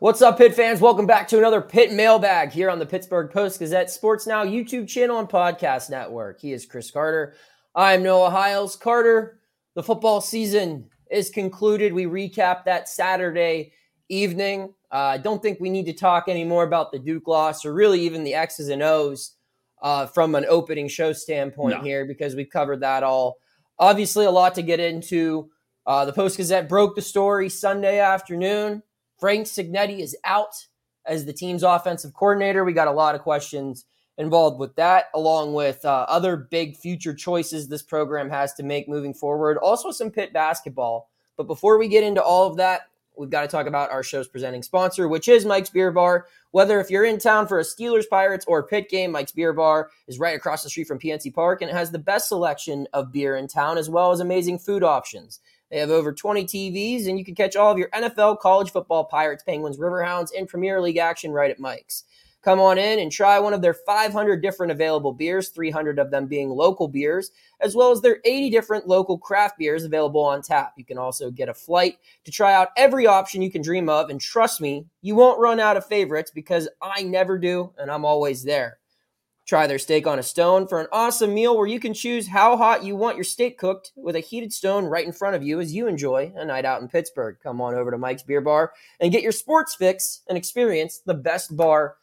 What's up, Pitt fans? Welcome back to another Pitt mailbag here on the Pittsburgh Post Gazette Sports Now YouTube channel and podcast network. He is Chris Carter. I'm Noah Hiles. Carter, the football season is concluded. We recap that Saturday evening. Uh, I don't think we need to talk anymore about the Duke loss or really even the X's and O's uh, from an opening show standpoint No. here because we've covered that all. Obviously, a lot to get into. Uh, the Post Gazette broke the story Sunday afternoon. Frank Cignetti is out as the team's offensive coordinator. We got a lot of questions involved with that, along with uh, other big future choices this program has to make moving forward. Also, some Pitt basketball. But before we get into all of that, we've got to talk about our show's presenting sponsor, which is Mike's Beer Bar. Whether if you're in town for a Steelers, Pirates, or Pitt game, Mike's Beer Bar is right across the street from PNC Park, and it has the best selection of beer in town, as well as amazing food options. They have over 20 TVs, and you can catch all of your NFL, college football, Pirates, Penguins, Riverhounds, and Premier League action right at Mike's. Come on in and try one of their 500 different available beers, 300 of them being local beers, as well as their 80 different local craft beers available on tap. You can also get a flight to try out every option you can dream of, and trust me, you won't run out of favorites because I never do, and I'm always there. Try their steak on a stone for an awesome meal where you can choose how hot you want your steak cooked with a heated stone right in front of you as you enjoy a night out in Pittsburgh. Come on over to Mike's Beer Bar and get your sports fix and experience the best bar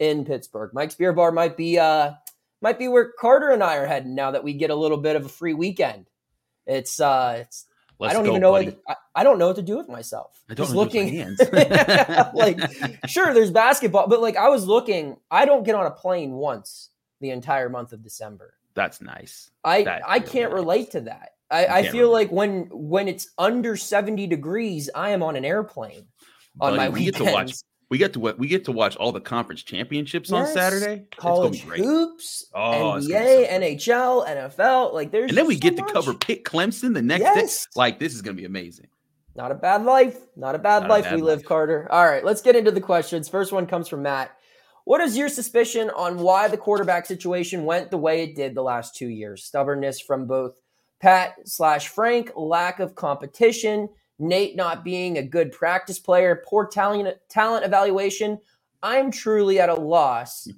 in Pittsburgh. Mike's Beer Bar might be uh might be where Carter and I are heading now that we get a little bit of a free weekend. It's uh it's Let's I don't go, even know buddy. what I, I don't know what to do with myself. I don't Just know what to do looking my hands. like sure there's basketball, but like I was looking, I don't get on a plane once the entire month of December. That's nice. I That's I really can't nice. relate to that. I, I feel relate. like when when it's under 70 degrees, I am on an airplane on my we get weekends. to watch. We get to what we get to watch all the conference championships on Saturday. It's college gonna be great. hoops, Oh, it's gonna be NBA, so. NHL, NFL. Like there's And then we just get so to cover much. Pitt Clemson the next Yes. day. Like this is gonna be amazing. Not a bad life. Not a bad Not a life bad we live. Carter. All right, let's get into the questions. First one comes from Matt. What is your suspicion on why the quarterback situation went the way it did the last two years? Stubbornness from both Pat slash Frank, lack of competition, Nate not being a good practice player, poor talent talent evaluation. I'm truly at a loss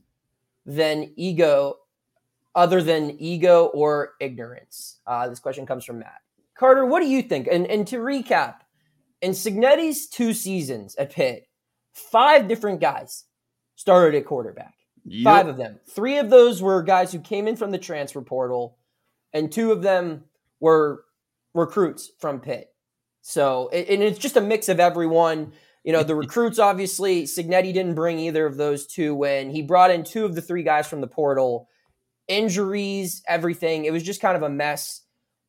than ego, other than ego or ignorance. Uh, this question comes from Matt. Carter, what do you think? And and to recap, in Cignetti's two seasons at Pitt, five different guys started at quarterback. Yep. Five of them. Three of those were guys who came in from the transfer portal, and two of them were recruits from Pitt. So, and it's just a mix of everyone. You know, the recruits, obviously, Cignetti didn't bring either of those two when he brought in two of the three guys from the portal. Injuries, everything. It was just kind of a mess.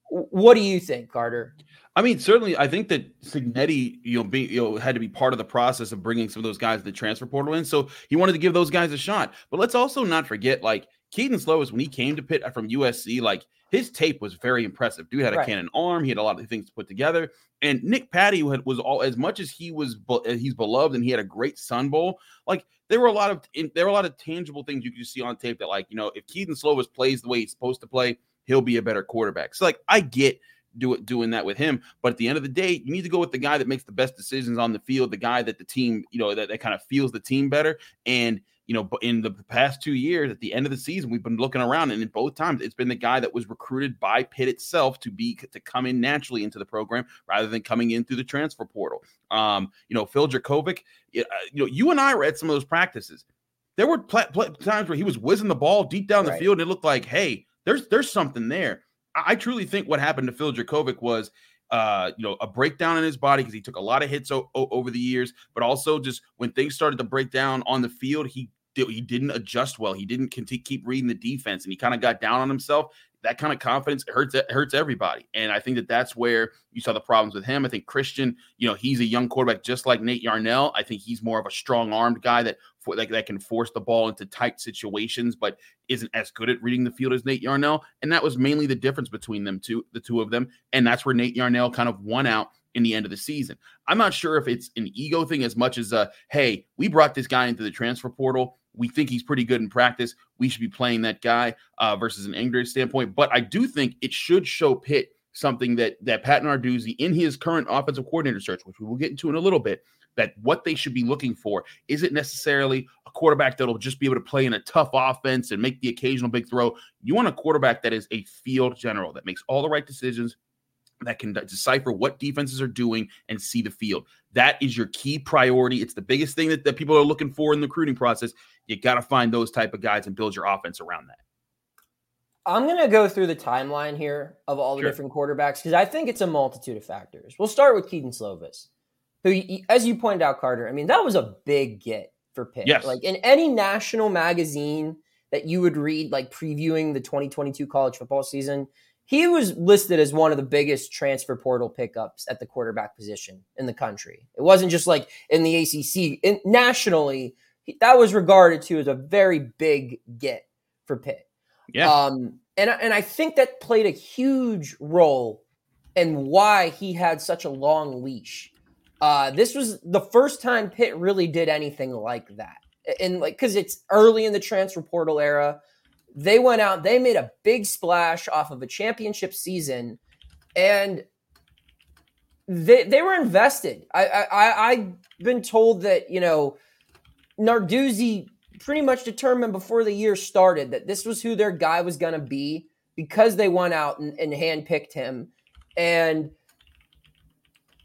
What do you think, Carter? I mean, certainly, I think that Cignetti, you know, be, you know, had to be part of the process of bringing some of those guys to the transfer portal in. So he wanted to give those guys a shot. But let's also not forget, like Kedon Slovis, when he came to Pitt from USC, like his tape was very impressive. Dude had a Right. cannon arm. He had a lot of things to put together. And Nick Patti had, was all as much as he was uh, he's beloved and he had a great Sun Bowl. Like there were a lot of there were a lot of tangible things you could see on tape that, like you know, if Kedon Slovis plays the way he's supposed to play, he'll be a better quarterback. So like I get do it doing that with him. But at the end of the day, you need to go with the guy that makes the best decisions on the field, the guy that the team, you know, that, that kind of feels the team better. And you know, in the past two years, at the end of the season, we've been looking around, and in both times, it's been the guy that was recruited by Pitt itself to be to come in naturally into the program rather than coming in through the transfer portal. Um, you know, Phil Jurkovec, uh, you know, you and I were at some of those practices. There were pl- pl- times where he was whizzing the ball deep down the right. field, and it looked like, hey, there's there's something there. I, I truly think what happened to Phil Jurkovec was uh, you know, a breakdown in his body because he took a lot of hits o- o- over the years, but also just when things started to break down on the field, he he didn't adjust well. He didn't keep reading the defense, and he kind of got down on himself. That kind of confidence hurts hurts everybody, and I think that that's where you saw the problems with him. I think Christian, you know, he's a young quarterback just like Nate Yarnell. I think he's more of a strong armed guy that for, that, that can force the ball into tight situations, but isn't as good at reading the field as Nate Yarnell. And that was mainly the difference between them two, the two of them, and that's where Nate Yarnell kind of won out in the end of the season. I'm not sure if it's an ego thing as much as a hey, we brought this guy into the transfer portal we think he's pretty good in practice. We should be playing that guy uh, versus an English standpoint. But I do think it should show Pitt something that that Pat Narduzzi in his current offensive coordinator search, which we will get into in a little bit, that what they should be looking for isn't necessarily a quarterback that'll just be able to play in a tough offense and make the occasional big throw. You want a quarterback that is a field general that makes all the right decisions, that can decipher what defenses are doing and see the field. That is your key priority. It's the biggest thing that, that people are looking for in the recruiting process. You got to find those type of guys and build your offense around that. I'm going to go through the timeline here of all the sure. different quarterbacks because I think it's a multitude of factors. We'll start with Kedon Slovis, who, as you pointed out, Carter, I mean, that was a big get for Pitt. Yes. Like in any national magazine that you would read, like previewing the 2022 college football season, he was listed as one of the biggest transfer portal pickups at the quarterback position in the country. It wasn't just like in the ACC, in, nationally, that was regarded to as a very big get for Pitt. Yeah. Um, and, and I think that played a huge role in why he had such a long leash. Uh, this was the first time Pitt really did anything like that. And like, cause it's early in the transfer portal era. They went out, they made a big splash off of a championship season and they, they were invested. I, I, I've been told that, you know, Narduzzi pretty much determined before the year started that this was who their guy was going to be because they went out and, and handpicked him. And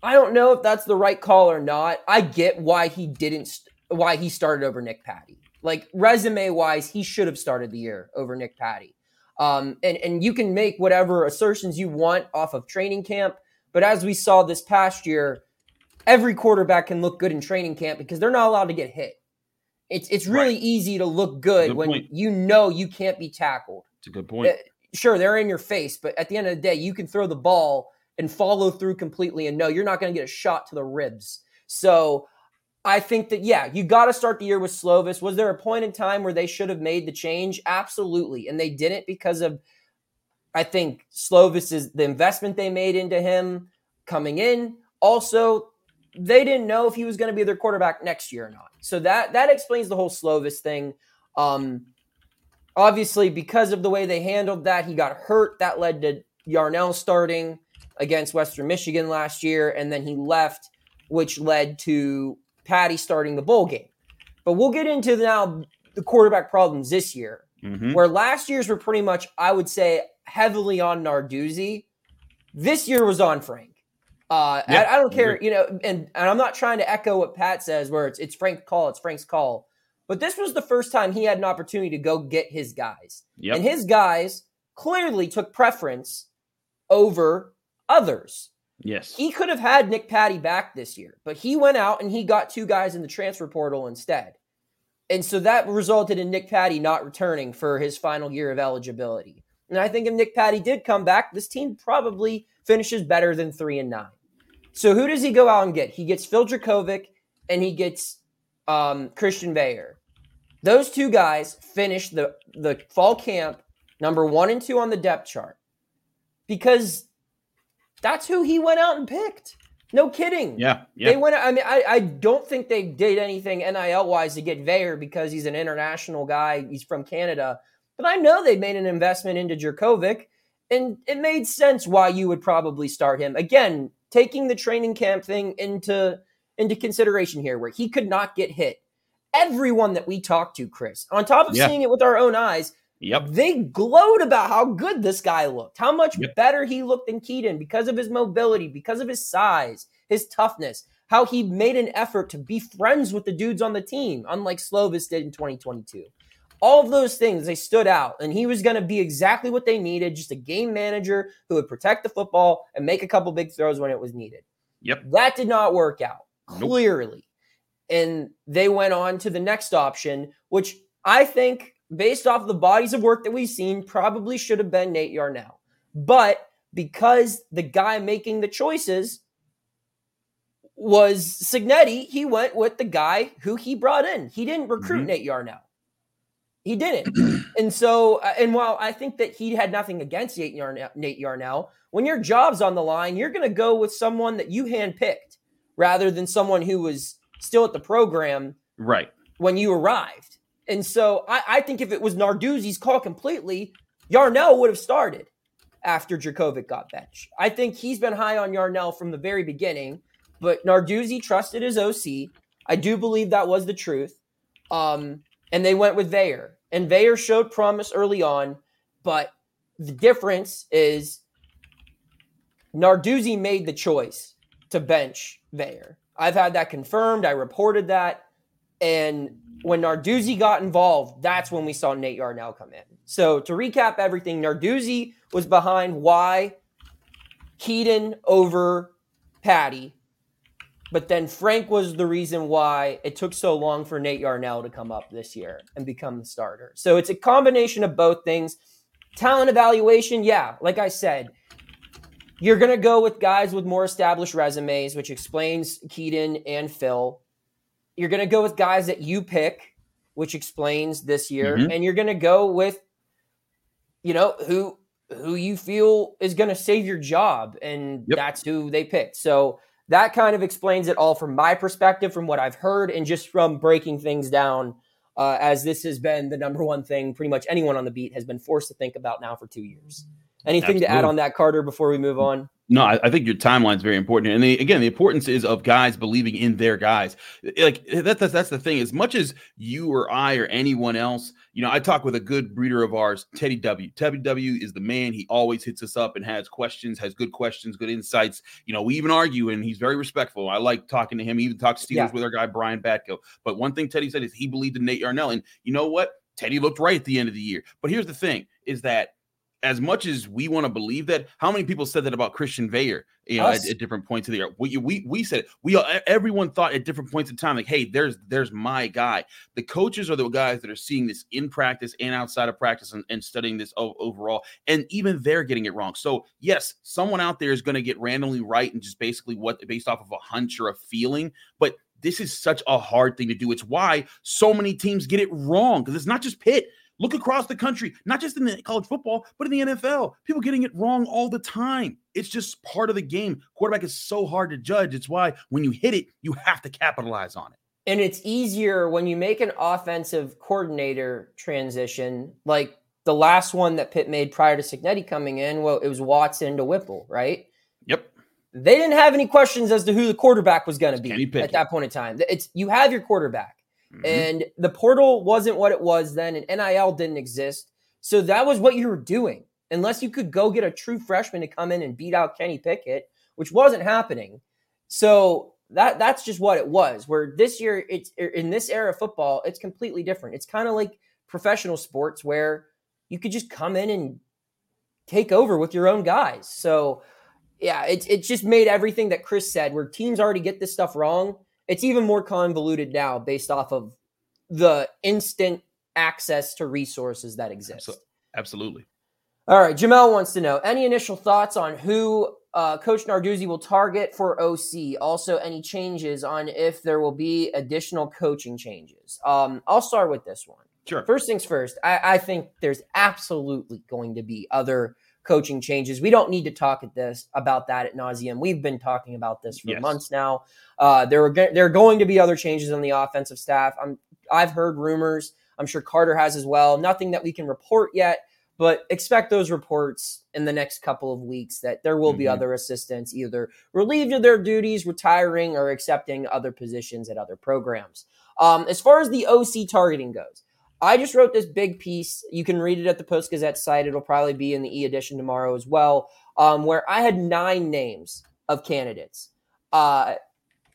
I don't know if that's the right call or not. I get why he didn't, why he started over Nick Patti. Like resume wise, he should have started the year over Nick Patti. Um, and, and you can make whatever assertions you want off of training camp. But as we saw this past year, every quarterback can look good in training camp because they're not allowed to get hit. It's it's really right. easy to look good, good when point. you know you can't be tackled. It's a good point. Uh, sure, they're in your face, but at the end of the day, you can throw the ball and follow through completely and know you're not going to get a shot to the ribs. So I think that yeah, you got to start the year with Slovis. Was there a point in time where they should have made the change? Absolutely, and they didn't because of I think Slovis is the investment they made into him coming in. Also, they didn't know if he was going to be their quarterback next year or not. So that that explains the whole Slovis thing. Um, obviously, because of the way they handled that, he got hurt. That led to Yarnell starting against Western Michigan last year, and then he left, which led to Patti starting the bowl game. But we'll get into now the quarterback problems this year, mm-hmm. where last year's were pretty much, I would say, heavily on Narduzzi. This year was on Frank. Uh, yeah, I, I, don't care, you know, and, and I'm not trying to echo what Pat says, where it's it's Frank's call, it's Frank's call. But this was the first time he had an opportunity to go get his guys, yep. and his guys clearly took preference over others. Yes, he could have had Nick Patti back this year, but he went out and he got two guys in the transfer portal instead, and so that resulted in Nick Patti not returning for his final year of eligibility. And I think if Nick Patti did come back, this team probably finishes better than three and nine. So who does he go out and get? He gets Phil Jurkovec and he gets um, Christian Veilleux. Those two guys finished the the fall camp number one and two on the depth chart because that's who he went out and picked. No kidding. Yeah, yeah. They went. I mean, I, I don't think they did anything NIL wise to get Veilleux because he's an international guy. He's from Canada, but I know they made an investment into Jurkovec, and it made sense why you would probably start him again taking the training camp thing into into consideration here, where he could not get hit. everyone that we talked to, Chris, on top of Yeah. seeing it with our own eyes, Yep. they glowed about how good this guy looked, how much Yep. better he looked than Kedon because of his mobility, because of his size, his toughness, how he made an effort to be friends with the dudes on the team, unlike Slovis did in 2022. All of those things, they stood out, and he was going to be exactly what they needed just a game manager who would protect the football and make a couple big throws when it was needed. Yep. That did not work out, Nope. clearly. And they went on to the next option, which I think, based off the bodies of work that we've seen, probably should have been Nate Yarnell. But because the guy making the choices was Cignetti, he went with the guy who he brought in. He didn't recruit Mhm. Nate Yarnell. He didn't. and so, uh, and while I think that he had nothing against Nate Yarnell, Nate Yarnell when your job's on the line, you're going to go with someone that you handpicked rather than someone who was still at the program Right. when you arrived. And so I, I think if it was Narduzzi's call completely, Yarnell would have started after Jurkovec got benched. I think he's been high on Yarnell from the very beginning, but Narduzzi trusted his OC. I do believe that was the truth. Um, and they went with Veilleux. And Veilleux showed promise early on, but the difference is Narduzzi made the choice to bench Veilleux. I've had that confirmed. I reported that. And when Narduzzi got involved, that's when we saw Nate Yarnell come in. So to recap everything, Narduzzi was behind why Kedon over Patti, but then Frank was the reason why it took so long for Nate Yarnell to come up this year and become the starter. So it's a combination of both things. Talent evaluation, yeah, like I said, you're going to go with guys with more established resumes, which explains Kedon and Phil. You're going to go with guys that you pick, which explains this year, Mhm. and you're going to go with you know who who you feel is going to save your job and Yep. that's who they picked. So that kind of explains it all from my perspective from what I've heard and just from breaking things down uh, as this has been the number one thing pretty much anyone on the beat has been forced to think about now for 2 years. Anything to add on that Carter before we move on? No, I, I think your timeline is very important, and the, again, the importance is of guys believing in their guys. Like eh, that, that's that's the thing. As much as you or I or anyone else, you know, I talk with a good breeder of ours, Teddy W. Teddy W. is the man. He always hits us up and has questions, has good questions, good insights. You know, we even argue, and he's very respectful. I like talking to him. He even talks Steelers Yeah. with our guy Brian Batko. But one thing Teddy said is he believed in Nate Yarnell, and you know what? Teddy looked right at the end of the year. But here's the thing: is that as much as we want to believe that, how many people said that about Christian Veilleux? You know, at, at different points of the year. We we we said it. we e, everyone thought at different points in time, like, hey, there's there's my guy. The coaches are the guys that are seeing this in practice and outside of practice and, and studying this overall, and even they're getting it wrong. So yes, someone out there is going to get randomly right and just basically what based off of a hunch or a feeling, but this is such a hard thing to do. It's why so many teams get it wrong because it's not just Pitt. Look across the country, not just in the college football, but in the NFL. People getting it wrong all the time. It's just part of the game. Quarterback is so hard to judge. It's why when you hit it, you have to capitalize on it. And it's easier when you make an offensive coordinator transition, like the last one that Pitt made prior to Cignetti coming in. Well, it was Watson to Whipple, right? Yep. They didn't have any questions as to who the quarterback was going to be at that point in time. It's you have your quarterback, Mhm. and the portal wasn't what it was then, and NIL didn't exist. So that was what you were doing. Unless you could go get a true freshman to come in and beat out Kenny Pickett, which wasn't happening. So that that's just what it was. Where this year, it's in this era of football, it's completely different. It's kind of like professional sports where you could just come in and take over with your own guys. So yeah, it it just made everything that Chris said, where teams already get this stuff wrong. It's even more convoluted now based off of the instant access to resources that exist. Absolutely. All right, Jamel wants to know any initial thoughts on who uh, Coach Narduzzi will target for OC. Also, any changes on if there will be additional coaching changes. Um, I'll start with this one. Sure. First things first, I, I think there's absolutely going to be other coaching changes. We don't need to talk at this about that at nauseum. We've been talking about this for Yes. months now. Uh, there are there are going to be other changes on the offensive staff. I'm I've heard rumors. I'm sure Carter has as well. Nothing that we can report yet, but expect those reports in the next couple of weeks that there will be Mhm. other assistants either relieved of their duties, retiring, or accepting other positions at other programs. Um, as far as the OC targeting goes, I just wrote this big piece. You can read it at the Post Gazette site. It'll probably be in the e edition tomorrow as well, um, where I had nine names of candidates. Uh,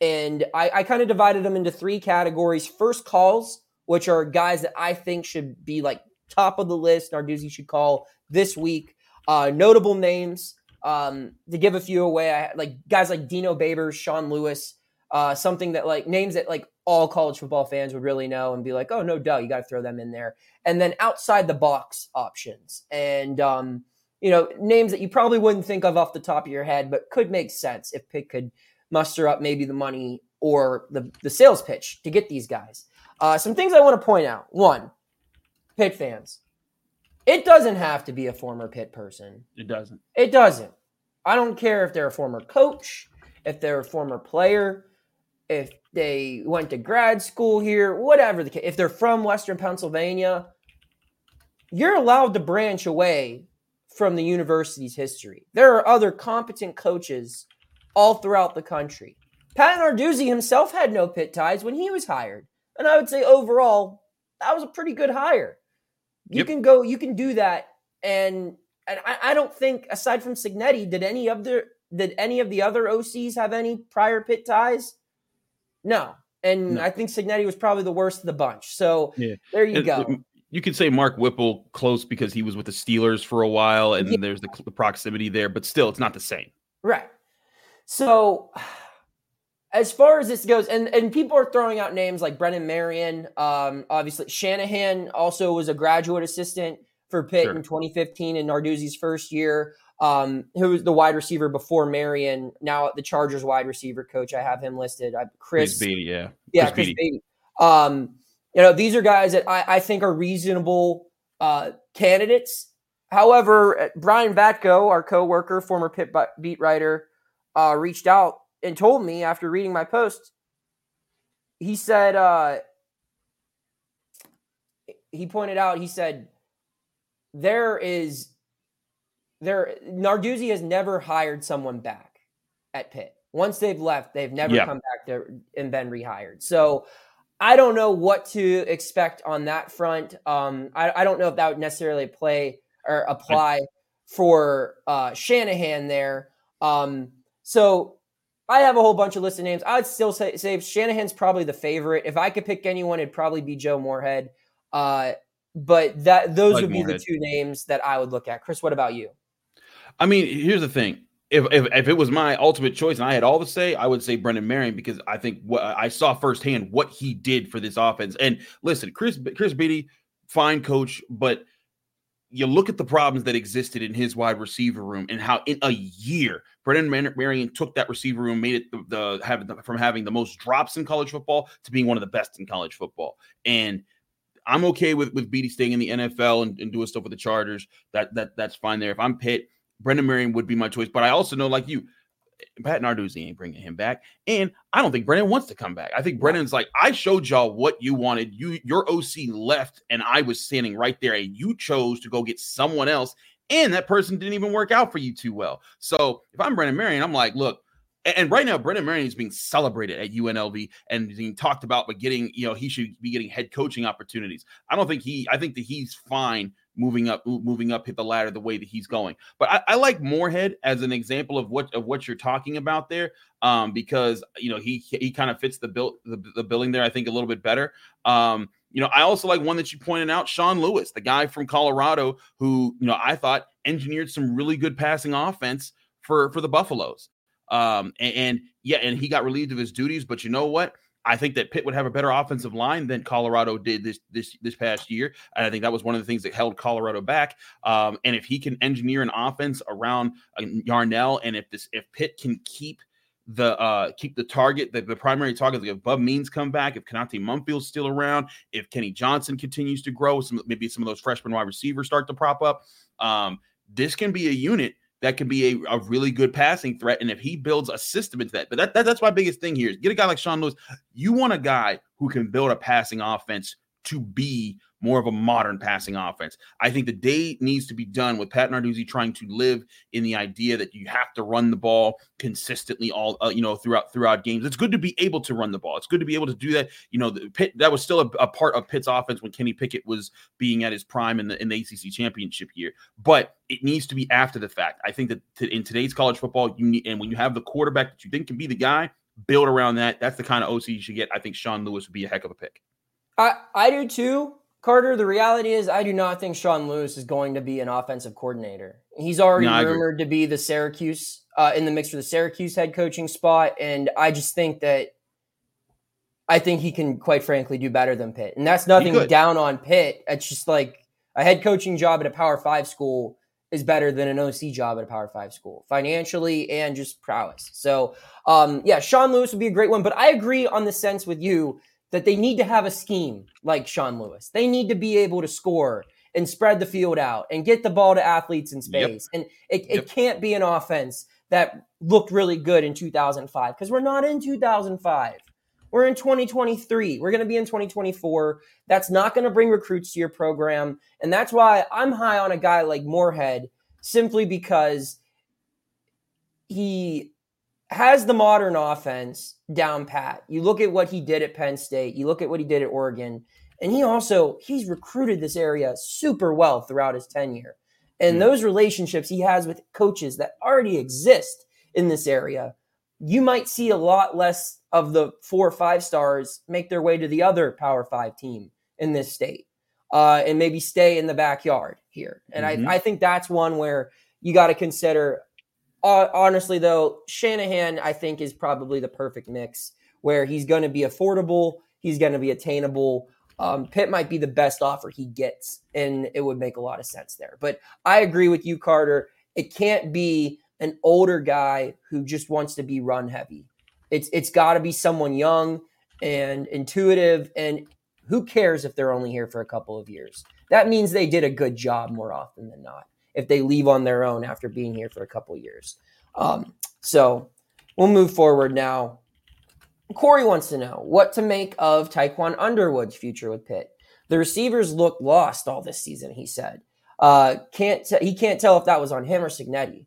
and I, I kind of divided them into three categories. First calls, which are guys that I think should be like top of the list. Narduzzi should call this week. Uh, notable names um, to give a few away. I, like guys like Dino Babers, Sean Lewis, uh, something that like names that like all college football fans would really know and be like, oh no, duh, you got to throw them in there. And then outside the box options and um, you know names that you probably wouldn't think of off the top of your head, but could make sense if Pitt could muster up maybe the money or the the sales pitch to get these guys. Uh, some things I want to point out. One, Pitt fans. It doesn't have to be a former Pitt person. It doesn't. It doesn't. I don't care if they're a former coach, if they're a former player, if they went to grad school here, whatever the case. If they're from Western Pennsylvania, you're allowed to branch away from the university's history. There are other competent coaches all throughout the country. Pat Narduzzi himself had no Pitt ties when he was hired. And I would say overall, that was a pretty good hire. You Yep. can go, you can do that. And and I, I don't think aside from Cignetti, did any of the did any of the other OCs have any prior Pitt ties? No. And No. I think Cignetti was probably the worst of the bunch. So Yeah. there you And, go. um, You could say Mark Whipple close because he was with the Steelers for a while, and Yeah. there's the, the proximity there, but still, it's not the same. Right. So as far as this goes, and, and people are throwing out names like Brennan Marion. Um, obviously, Shanahan also was a graduate assistant for Pitt Sure. in 2015 in Narduzzi's first year. Um, who was the wide receiver before Marion? Now the Chargers wide receiver coach. I have him listed. I, Chris Chris. Beatty, yeah, yeah, Chris Chris Beatty. Beatty. Um, you know, these are guys that I, I think are reasonable uh, candidates. However, uh, Brian Batko, our coworker, former Pitt beat writer, uh, reached out and told me after reading my post. He said, uh, he pointed out, he said, there is, there, Narduzzi has never hired someone back at Pitt. Once they've left, they've never Yeah. come back to and been rehired. So I don't know what to expect on that front. Um, I, I don't know if that would necessarily play or apply for uh, Shanahan there. Um, so I have a whole bunch of list of names. I'd still say, say Shanahan's probably the favorite. If I could pick anyone, it'd probably be Joe Moorhead. Uh, but that those like would be Moorhead. the two names that I would look at. Chris, what about you? I mean, here's the thing. If, if if it was my ultimate choice and I had all to say, I would say Brendan Marion because I think what I saw firsthand what he did for this offense. And listen, Chris Chris Beatty, fine coach, but you look at the problems that existed in his wide receiver room and how in a year Brendan Marion took that receiver room, made it the, the having the, from having the most drops in college football to being one of the best in college football. And I'm okay with with Beatty staying in the NFL and, and doing stuff with the Chargers. That that that's fine there. If I'm Pitt, Brendan Marion would be my choice. But I also know, like you, Pat Narduzzi ain't bringing him back, and I don't think Brendan wants to come back. I think Brendan's like, I showed y'all what you wanted. You your OC left, and I was standing right there, and you chose to go get someone else, and that person didn't even work out for you too well. So if I'm Brendan Marion, I'm like, look. And and right now, Brendan Marion is being celebrated at UNLV and being talked about, but getting, you know, he should be getting head coaching opportunities. I don't think he, I think that he's fine moving up, moving up, hit the ladder the way that he's going. But I, I like Moorhead as an example of what of what you're talking about there, um, because you know he he kind of fits the bill the, the billing there. I think a little bit better. Um, you know, I also like one that you pointed out, Sean Lewis, the guy from Colorado, who you know I thought engineered some really good passing offense for for the Buffaloes. Um, and, and yeah, and he got relieved of his duties, but you know what? I think that Pitt would have a better offensive line than Colorado did this this this past year. And I think that was one of the things that held Colorado back. Um, and if he can engineer an offense around uh, Yarnell, and if this if Pitt can keep the uh keep the target, the, the primary target, like if Bub Means come back, if Konata Mumpfield's still around, if Kenny Johnson continues to grow, some maybe some of those freshman wide receivers start to prop up. Um, this can be a unit that can be a, a really good passing threat. And if he builds a system into that, but that, that that's my biggest thing here is get a guy like Sean Lewis. You want a guy who can build a passing offense to be more of a modern passing offense. I think the day needs to be done with Pat Narduzzi trying to live in the idea that you have to run the ball consistently all uh, you know throughout throughout games. It's good to be able to run the ball. It's good to be able to do that. You know, the Pitt that was still a, a part of Pitt's offense when Kenny Pickett was being at his prime in the in the ACC championship year. But it needs to be after the fact. I think that in today's college football, you need and when you have the quarterback that you think can be the guy, build around that. That's the kind of OC you should get. I think Sean Lewis would be a heck of a pick. I, I do too, Carter. The reality is, I do not think Sean Lewis is going to be an offensive coordinator. He's already no, rumored to be the Syracuse uh, in the mix for the Syracuse head coaching spot, and I just think that I think he can, quite frankly, do better than Pitt. And that's nothing down on Pitt. It's just like a head coaching job at a Power Five school is better than an OC job at a Power Five school, financially and just prowess. So, um, yeah, Sean Lewis would be a great one. But I agree on the sense with you that they need to have a scheme like Sean Lewis. They need to be able to score and spread the field out and get the ball to athletes in space. Yep. And it, it yep. can't be an offense that looked really good in 2005 because we're not in 2005. We're in 2023. We're going to be in 2024. That's not going to bring recruits to your program. And that's why I'm high on a guy like Moorhead simply because he has the modern offense down pat. You look at what he did at Penn State, you look at what he did at Oregon, and he also he's recruited this area super well throughout his tenure. And mm. those relationships he has with coaches that already exist in this area, you might see a lot less of the four or five stars make their way to the other Power Five team in this state uh, and maybe stay in the backyard here. And mm-hmm. I, I think that's one where you got to consider. Honestly, though, Shanahan, I think, is probably the perfect mix where he's going to be affordable, he's going to be attainable. Um, Pitt might be the best offer he gets, and it would make a lot of sense there. But I agree with you, Carter. It can't be an older guy who just wants to be run heavy. It's it's got to be someone young and intuitive and who cares if they're only here for a couple of years? That means they did a good job more often than not. If they leave on their own after being here for a couple years, um, so we'll move forward now. Corey wants to know what to make of Tiquan Underwood's future with Pitt. The receivers look lost all this season. He said, uh, "Can't t- he can't tell if that was on him or Cignetti.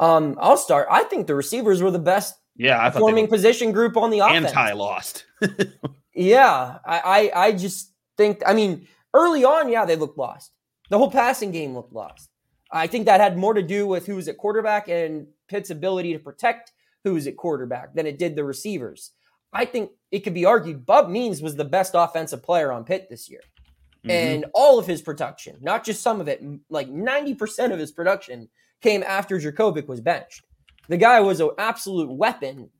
Um, I'll start. I think the receivers were the best yeah, I forming position group on the offense. Anti lost. yeah, I, I, I just think. I mean, early on, yeah, they looked lost. The whole passing game looked lost. I think that had more to do with who was at quarterback and Pitt's ability to protect who was at quarterback than it did the receivers. I think it could be argued Bub Means was the best offensive player on Pitt this year. Mm-hmm. And all of his production, not just some of it, like 90% of his production came after Jurkovec was benched. The guy was an absolute weapon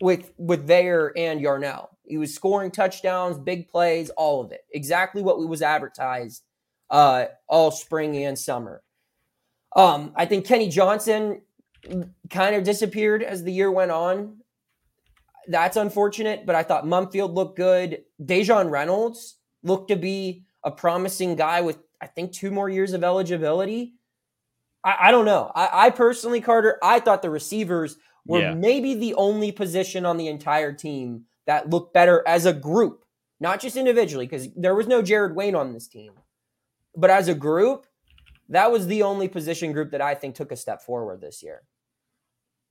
with with Veilleux and Yarnell. He was scoring touchdowns, big plays, all of it. Exactly what we was advertised uh, all spring and summer. Um, I think Kenny Johnson kind of disappeared as the year went on. That's unfortunate, but I thought Mumpfield looked good. Daejon Reynolds looked to be a promising guy with, I think, two more years of eligibility. I, I don't know. I, I, personally, Carter, I thought the receivers were yeah. maybe the only position on the entire team that looked better as a group, not just individually, because there was no Jared Wayne on this team. But as a group, that was the only position group that I think took a step forward this year.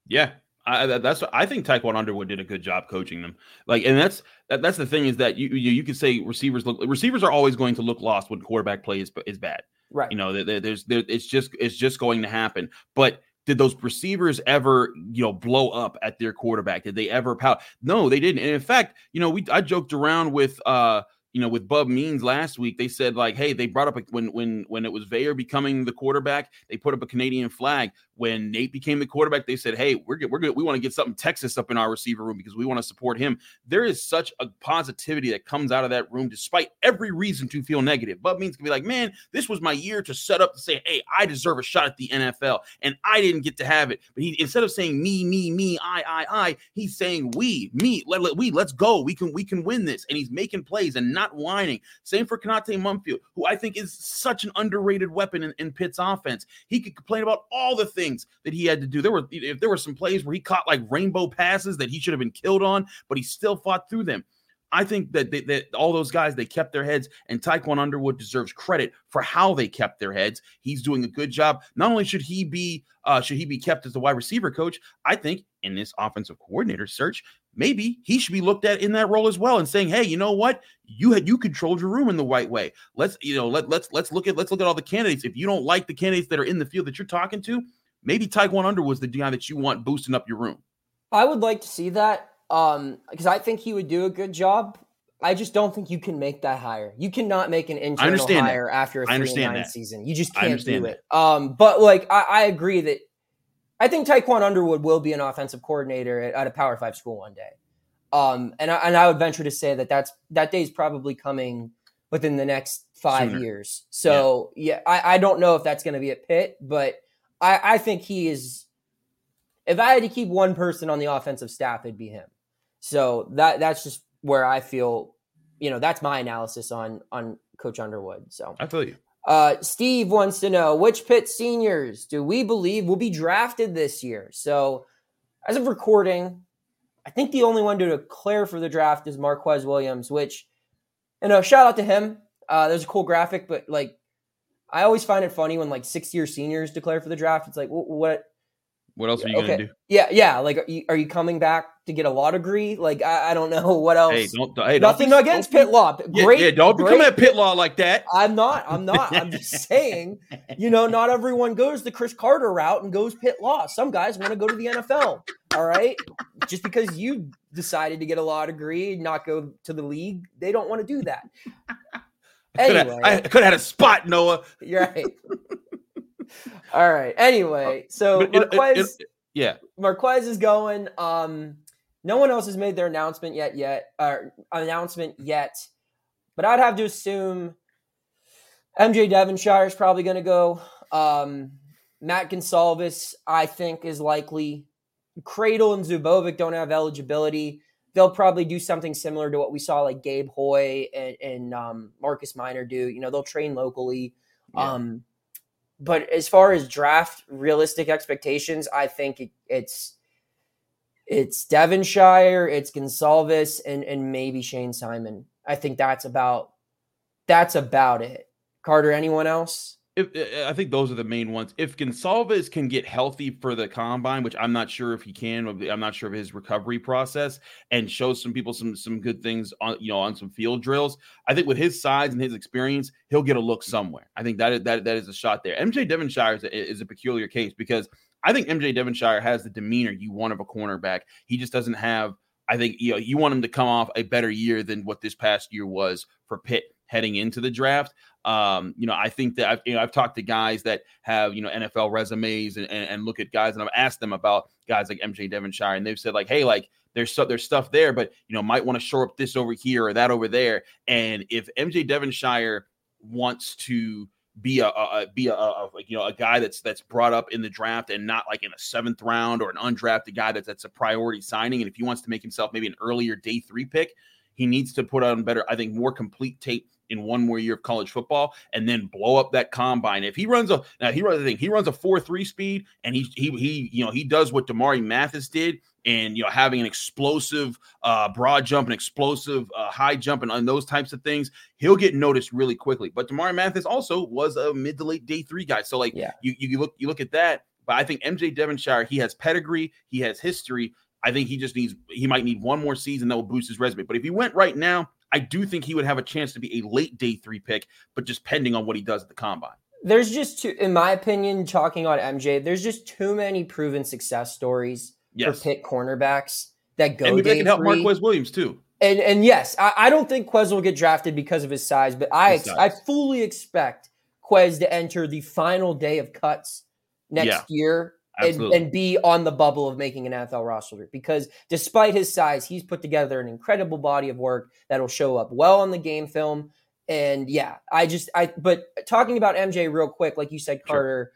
Yeah, I, that's I think Tiquan Underwood did a good job coaching them. Like, and that's that, that's the thing is that you you, you could say receivers look receivers are always going to look lost when quarterback play is is bad. Right. You know, there, there's there, it's just it's just going to happen. But did those receivers ever, you know, blow up at their quarterback? Did they ever pout? No, they didn't. And in fact, you know, we I joked around with uh you know, with Bub Means last week, they said like, hey, they brought up a, when when when it was Veilleux becoming the quarterback, they put up a Canadian flag. When Nate became the quarterback, they said, hey, we're good, we're good. We want to get something Texas up in our receiver room because we want to support him. There is such a positivity that comes out of that room, despite every reason to feel negative. Bub Means can be like, man, this was my year to set up to say, hey, I deserve a shot at the NFL, and I didn't get to have it. But he instead of saying me, me, me, I, I, I, he's saying we, me, let, let we, let's go. We can we can win this, and he's making plays and not whining. Same for Konata Mumpfield, who I think is such an underrated weapon in, in Pitt's offense. He could complain about all the things that he had to do. There were if there were some plays where he caught like rainbow passes that he should have been killed on, but he still fought through them. I think that, they, that all those guys they kept their heads, and Tiquan Underwood deserves credit for how they kept their heads. He's doing a good job. Not only should he be uh, should he be kept as the wide receiver coach, I think in this offensive coordinator search, maybe he should be looked at in that role as well and saying, hey, you know what, you had you controlled your room in the right way. Let's you know let let's let's look at let's look at all the candidates. If you don't like the candidates that are in the field that you're talking to, maybe Tiquan Underwood's the guy that you want boosting up your room. I would like to see that um because I think he would do a good job. I just don't think you can make that hire. You cannot make an internal hire that. after a three understand nine that. season. You just can't do it. Um, but like I, I agree that I think Tiquan Underwood will be an offensive coordinator at, at a Power Five school one day. Um, and I, and I would venture to say that that's that day is probably coming within the next five Sooner. years. So yeah, I, I don't know if that's going to be at Pitt, but I, I think he is. If I had to keep one person on the offensive staff, it'd be him. So that that's just where I feel, you know, that's my analysis on on Coach Underwood. So I feel you. uh, Steve wants to know which Pitt seniors do we believe will be drafted this year? So, as of recording, I think the only one to declare for the draft is Marquis Williams, which, you know, shout out to him. Uh, there's a cool graphic, but like, I always find it funny when like six year seniors declare for the draft. It's like, wh- what? What else are you gonna do? Yeah, yeah. Like, are you, are you coming back to get a law degree? Like, I, I don't know what else. Hey, don't hey, don't Nothing be- against don't be- Pitt Law. Yeah, Great. yeah, don't be great coming at Pitt law like that. I'm not. I'm not. I'm just saying, you know, not everyone goes the Chris Carter route and goes Pitt law. Some guys want to go to the NFL. All right. Just because you decided to get a law degree and not go to the league, they don't want to do that. I could have had a spot, Noah. you're right. All right. Anyway, so But it- it- Marquis, it- yeah, Marquis is going. Um, no one else has made their announcement yet. Yet, or announcement yet. But I'd have to assume MJ Devonshire is probably going to go. Um, Matt Goncalves, I think, is likely. Kradel and Zubovic don't have eligibility. They'll probably do something similar to what we saw like Gabe Hoy and, and um, Marcus Minor do. You know, they'll train locally. Yeah. Um, but as far as draft realistic expectations, I think it, it's it's Devonshire, it's Goncalves, and and maybe Shayne Simon. I think that's about that's about it. Carter, anyone else? If, eh, eh, I think those are the main ones. If Goncalves can get healthy for the combine, which I'm not sure if he can, I'm not sure of his recovery process, and show some people some some good things on you know on some field drills. I think with his size and his experience, he'll get a look somewhere. I think that is, that that is a shot there. MJ Devonshire is a, is a peculiar case because I think MJ Devonshire has the demeanor you want of a cornerback. He just doesn't have. I think you know you want him to come off a better year than what this past year was for Pitt heading into the draft. Um, you know, I think that I've, you know, I've talked to guys that have, you know, NFL resumes and, and, and look at guys and I've asked them about guys like MJ Devonshire and they've said like, Hey, like there's there's stuff there, but you know, might want to shore up this over here or that over there. And if MJ Devonshire wants to be a, a be a a, you know a guy that's that's brought up in the draft and not like in a seventh round or an undrafted guy that's that's a priority signing. And if he wants to make himself maybe an earlier day three pick, he needs to put on better, I think, more complete tape in one more year of college football and then blow up that combine. If he runs a now he runs the thing, he runs a four three speed and he he he you know he does what Damari Mathis did and you know having an explosive uh broad jump, and explosive uh, high jump, and on those types of things, he'll get noticed really quickly. But Damari Mathis also was a mid to late day three guy. So like Yeah. you you look you look at that. But I think MJ Devonshire, he has pedigree, he has history. I think he just needs he might need one more season that will boost his resume. But if he went right now, I do think he would have a chance to be a late day three pick, but just pending on what he does at the combine. There's just too, in my opinion, talking on MJ, there's just too many proven success stories Yes. for Pitt cornerbacks that go and maybe day can help three. Marquis Williams too. And and yes, I, I don't think Quez will get drafted because of his size, but I ex- size. I fully expect Quez to enter the final day of cuts next Yeah, year and, and be on the bubble of making an NFL roster. Because despite his size, he's put together an incredible body of work that'll show up well on the game film. And yeah, I just I but talking about MJ real quick, like you said, Sure. Carter,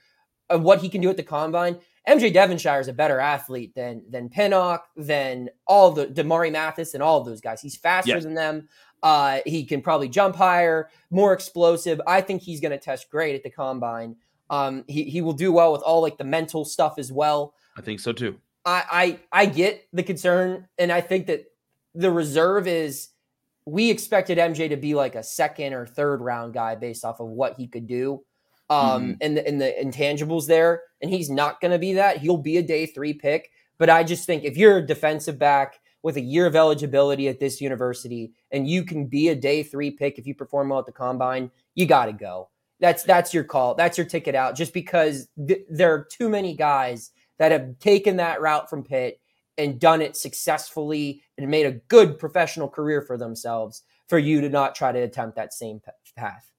of what he can do at the combine. MJ Devonshire is a better athlete than than Pinnock, than all the Damari Mathis, and all of those guys. He's faster Yes. than them. Uh, he can probably jump higher, more explosive. I think he's going to test great at the combine. Um, he he will do well with all like the mental stuff as well. I think so too. I I I get the concern, and I think that the reserve is we expected MJ to be like a second or third round guy based off of what he could do um, mm-hmm. and, the, and the intangibles there. And he's not going to be that. He'll be a day three pick. But I just think if you're a defensive back with a year of eligibility at this university and you can be a day three pick if you perform well at the combine, you got to go. That's that's your call. That's your ticket out. Just because th- there are too many guys that have taken that route from Pitt and done it successfully and made a good professional career for themselves for you to not try to attempt that same path.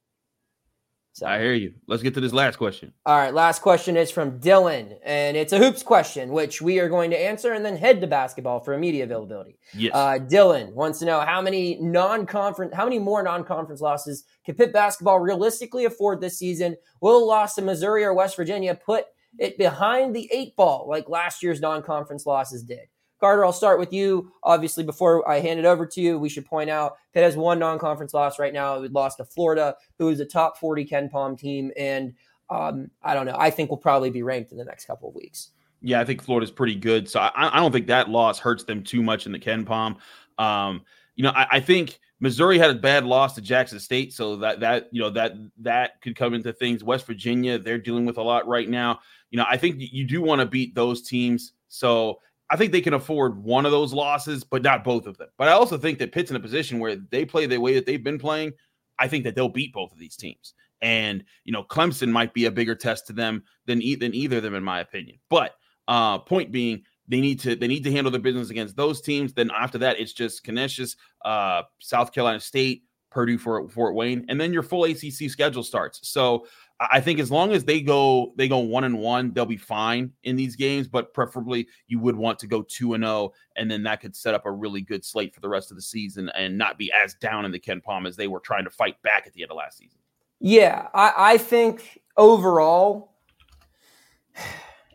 So I hear you. Let's get to this last question. All right, last question is from Dylan, and it's a hoops question, which we are going to answer and then head to basketball for media availability. Yes. Uh, Dylan wants to know how many non-conference, how many more non-conference losses can Pitt basketball realistically afford this season? Will a loss to Missouri or West Virginia put it behind the eight ball like last year's non-conference losses did? Carter, I'll start with you. Obviously, before I hand it over to you, we should point out Pitt has one non-conference loss right now. We lost to Florida, who is a top 40 KenPom team, and um, I don't know. I think we'll probably be ranked in the next couple of weeks. Yeah, I think Florida's pretty good, so I, I don't think that loss hurts them too much in the KenPom. Um, you know, I, I think Missouri had a bad loss to Jackson State, so that that you know that that could come into things. West Virginia, they're dealing with a lot right now. You know, I think you do want to beat those teams. So I think they can afford one of those losses, but not both of them. But I also think that Pitt's in a position where they play the way that they've been playing. I think that they'll beat both of these teams. And you know, Clemson might be a bigger test to them than than either of them, in my opinion. But uh, point being, they need to they need to handle their business against those teams. Then after that, it's just Canisius, uh, South Carolina State, Purdue, Fort Fort Wayne, and then your full ACC schedule starts. So I think as long as they go they go one and one, they'll be fine in these games. But preferably, you would want to go two and zero, oh, and then that could set up a really good slate for the rest of the season and not be as down in the KenPom as they were trying to fight back at the end of last season. Yeah, I, I think overall,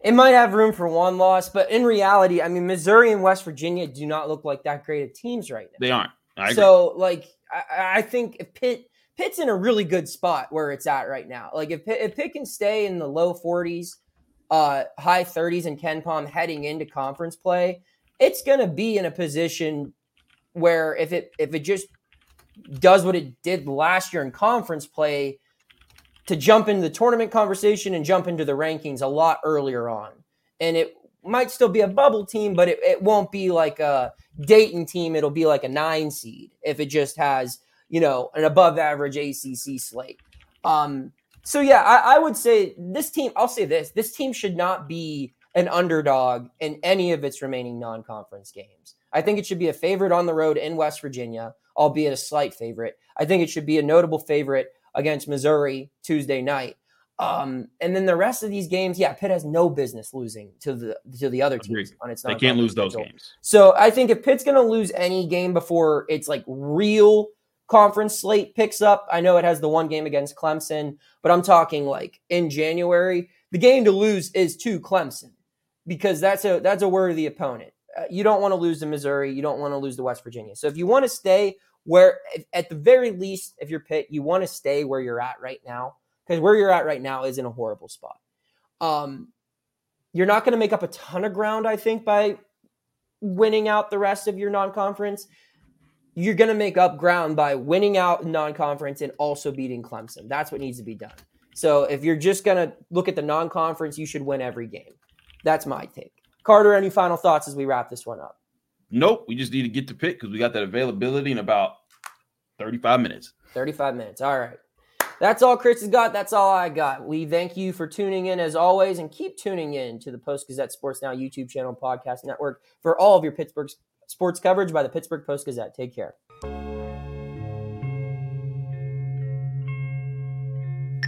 it might have room for one loss, but in reality, I mean, Missouri and West Virginia do not look like that great of teams right now. They aren't. So, like, I, I think if Pitt Pitt's in a really good spot where it's at right now. Like if Pitt, if Pitt can stay in the low 40s, uh, high 30s and Ken KenPom heading into conference play, it's going to be in a position where if it if it just does what it did last year in conference play to jump into the tournament conversation and jump into the rankings a lot earlier on. And it might still be a bubble team, but it, it won't be like a Dayton team. It'll be like a nine seed if it just has you know, an above average ACC slate. Um, so yeah, I, I, would say this team. I'll say this: this team should not be an underdog in any of its remaining non-conference games. I think it should be a favorite on the road in West Virginia, albeit a slight favorite. I think it should be a notable favorite against Missouri Tuesday night. Um, and then the rest of these games, yeah, Pitt has no business losing to the to the other teams on its. They can't lose those games. So I think if Pitt's going to lose any game before it's like real conference slate picks up. I know it has the one game against Clemson, but I'm talking like in January, the game to lose is to Clemson because that's a that's a worthy opponent. Uh, you don't want to lose to Missouri, you don't want to lose to West Virginia. So if you want to stay where if, at the very least if you're Pitt, you want to stay where you're at right now because where you're at right now is in a horrible spot. Um you're not going to make up a ton of ground I think by winning out the rest of your non-conference you're going to make up ground by winning out non-conference and also beating Clemson. That's what needs to be done. So if you're just going to look at the non-conference, you should win every game. That's my take. Carter, any final thoughts as we wrap this one up? Nope. We just need to get to Pete because we got that availability in about 35 minutes. 35 minutes. All right. That's all Chris has got. That's all I got. We thank you for tuning in as always and keep tuning in to the Post Gazette Sports Now YouTube channel podcast network for all of your Pittsburgh sports coverage by the Pittsburgh Post Gazette. Take care.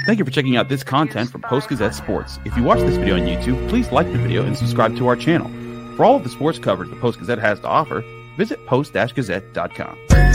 Thank you for checking out this content from Post Gazette Sports. If you watch this video on YouTube, please like the video and subscribe to our channel. For all of the sports coverage the Post Gazette has to offer, visit post-gazette.com.